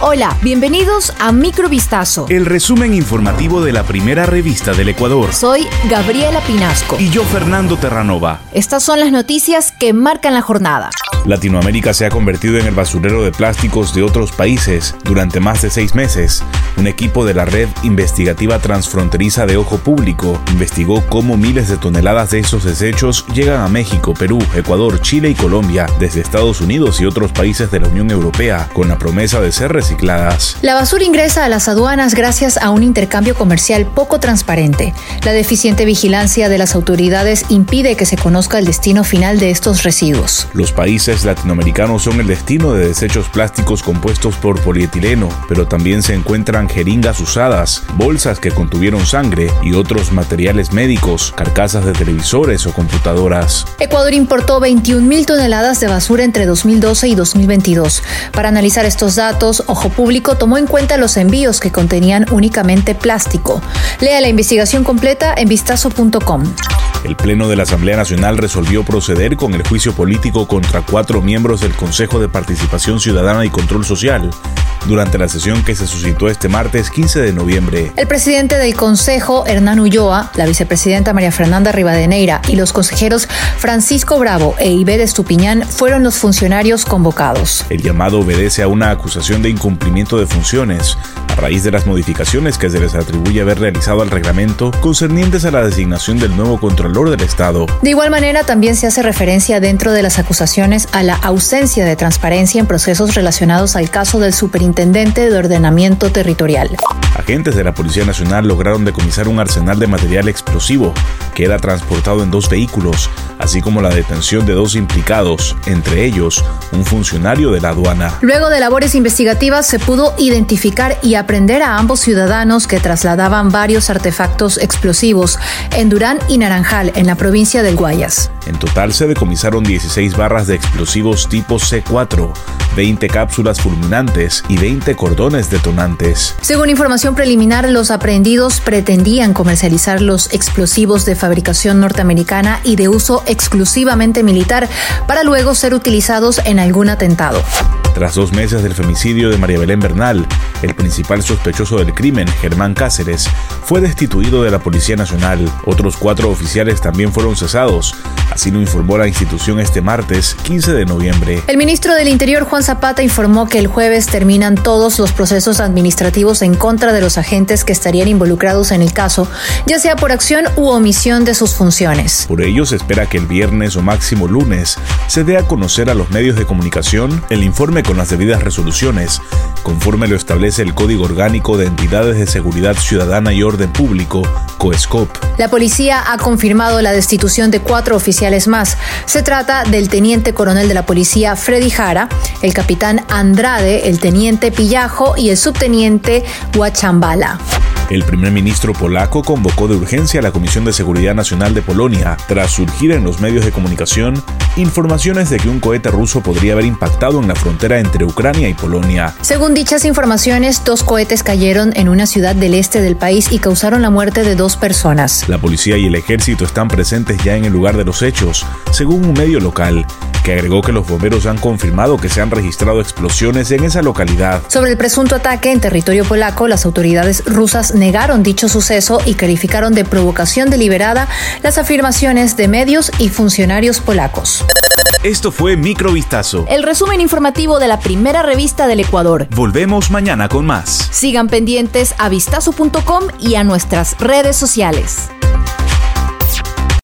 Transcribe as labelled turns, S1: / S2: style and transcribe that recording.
S1: Hola, bienvenidos a Microvistazo.
S2: El resumen informativo de la primera revista del Ecuador.
S1: Soy Gabriela Pinasco.
S2: Y yo, Fernando Terranova.
S1: Estas son las noticias que marcan la jornada.
S2: Latinoamérica se ha convertido en el basurero de plásticos de otros países durante más de seis meses. Un equipo de la Red Investigativa Transfronteriza de Ojo Público investigó cómo miles de toneladas de esos desechos llegan a México, Perú, Ecuador, Chile y Colombia desde Estados Unidos y otros países de la Unión Europea, con la promesa de ser recicladas.
S1: La basura ingresa a las aduanas gracias a un intercambio comercial poco transparente. La deficiente vigilancia de las autoridades impide que se conozca el destino final de estos residuos.
S2: Los países latinoamericanos son el destino de desechos plásticos compuestos por polietileno, pero también se encuentran jeringas usadas, bolsas que contuvieron sangre y otros materiales médicos, carcasas de televisores o computadoras.
S1: Ecuador importó 21.000 toneladas de basura entre 2012 y 2022. Para analizar estos datos, Ojo Público tomó en cuenta los envíos que contenían únicamente plástico. Lea la investigación completa en vistazo.com.
S2: El Pleno de la Asamblea Nacional resolvió proceder con el juicio político contra cuatro miembros del Consejo de Participación Ciudadana y Control Social durante la sesión que se suscitó este martes 15 de noviembre.
S1: El presidente del Consejo, Hernán Ulloa, la vicepresidenta María Fernanda Rivadeneira y los consejeros Francisco Bravo e Ibede Estupiñán fueron los funcionarios convocados.
S2: El llamado obedece a una acusación de incumplimiento de funciones raíz de las modificaciones que se les atribuye haber realizado al reglamento concernientes a la designación del nuevo Contralor del Estado.
S1: De igual manera, también se hace referencia dentro de las acusaciones a la ausencia de transparencia en procesos relacionados al caso del superintendente de ordenamiento territorial.
S2: Agentes de la Policía Nacional lograron decomisar un arsenal de material explosivo que era transportado en dos vehículos, así como la detención de dos implicados, entre ellos un funcionario de la aduana.
S1: Luego de labores investigativas se pudo identificar y aprender a ambos ciudadanos que trasladaban varios artefactos explosivos en Durán y Naranjal, en la provincia del Guayas.
S2: En total se decomisaron 16 barras de explosivos tipo C4, 20 cápsulas fulminantes y 20 cordones detonantes.
S1: Según información preliminar, los aprehendidos pretendían comercializar los explosivos de fabricación norteamericana y de uso exclusivamente militar para luego ser utilizados en algún atentado.
S2: Tras dos meses del femicidio de María Belén Bernal, el principal sospechoso del crimen, Germán Cáceres, fue destituido de la Policía Nacional. Otros cuatro oficiales también fueron cesados. Así lo informó la institución este martes, 15 de noviembre.
S1: El ministro del Interior, Juan Zapata, informó que el jueves terminan todos los procesos administrativos en contra de los agentes que estarían involucrados en el caso, ya sea por acción u omisión de sus funciones.
S2: Por ello, se espera que el viernes o máximo lunes se dé a conocer a los medios de comunicación el informe con las debidas resoluciones, conforme lo establece el Código Orgánico de Entidades de Seguridad Ciudadana y Orden Público, COESCOP.
S1: La policía ha confirmado la destitución de cuatro oficiales más. Se trata del teniente coronel de la policía Freddy Jara, el capitán Andrade, el teniente Pillajo y el subteniente Huachambala.
S2: El primer ministro polaco convocó de urgencia a la Comisión de Seguridad Nacional de Polonia tras surgir en los medios de comunicación informaciones de que un cohete ruso podría haber impactado en la frontera entre Ucrania y Polonia.
S1: Según dichas informaciones, dos cohetes cayeron en una ciudad del este del país y causaron la muerte de dos personas.
S2: La policía y el ejército están presentes ya en el lugar de los hechos, según un medio local que agregó que los bomberos han confirmado que se han registrado explosiones en esa localidad.
S1: Sobre el presunto ataque en territorio polaco, las autoridades rusas negaron dicho suceso y calificaron de provocación deliberada las afirmaciones de medios y funcionarios polacos.
S2: Esto fue Microvistazo.
S1: El resumen informativo de la primera revista del Ecuador.
S2: Volvemos mañana con más.
S1: Sigan pendientes a vistazo.com y a nuestras redes sociales.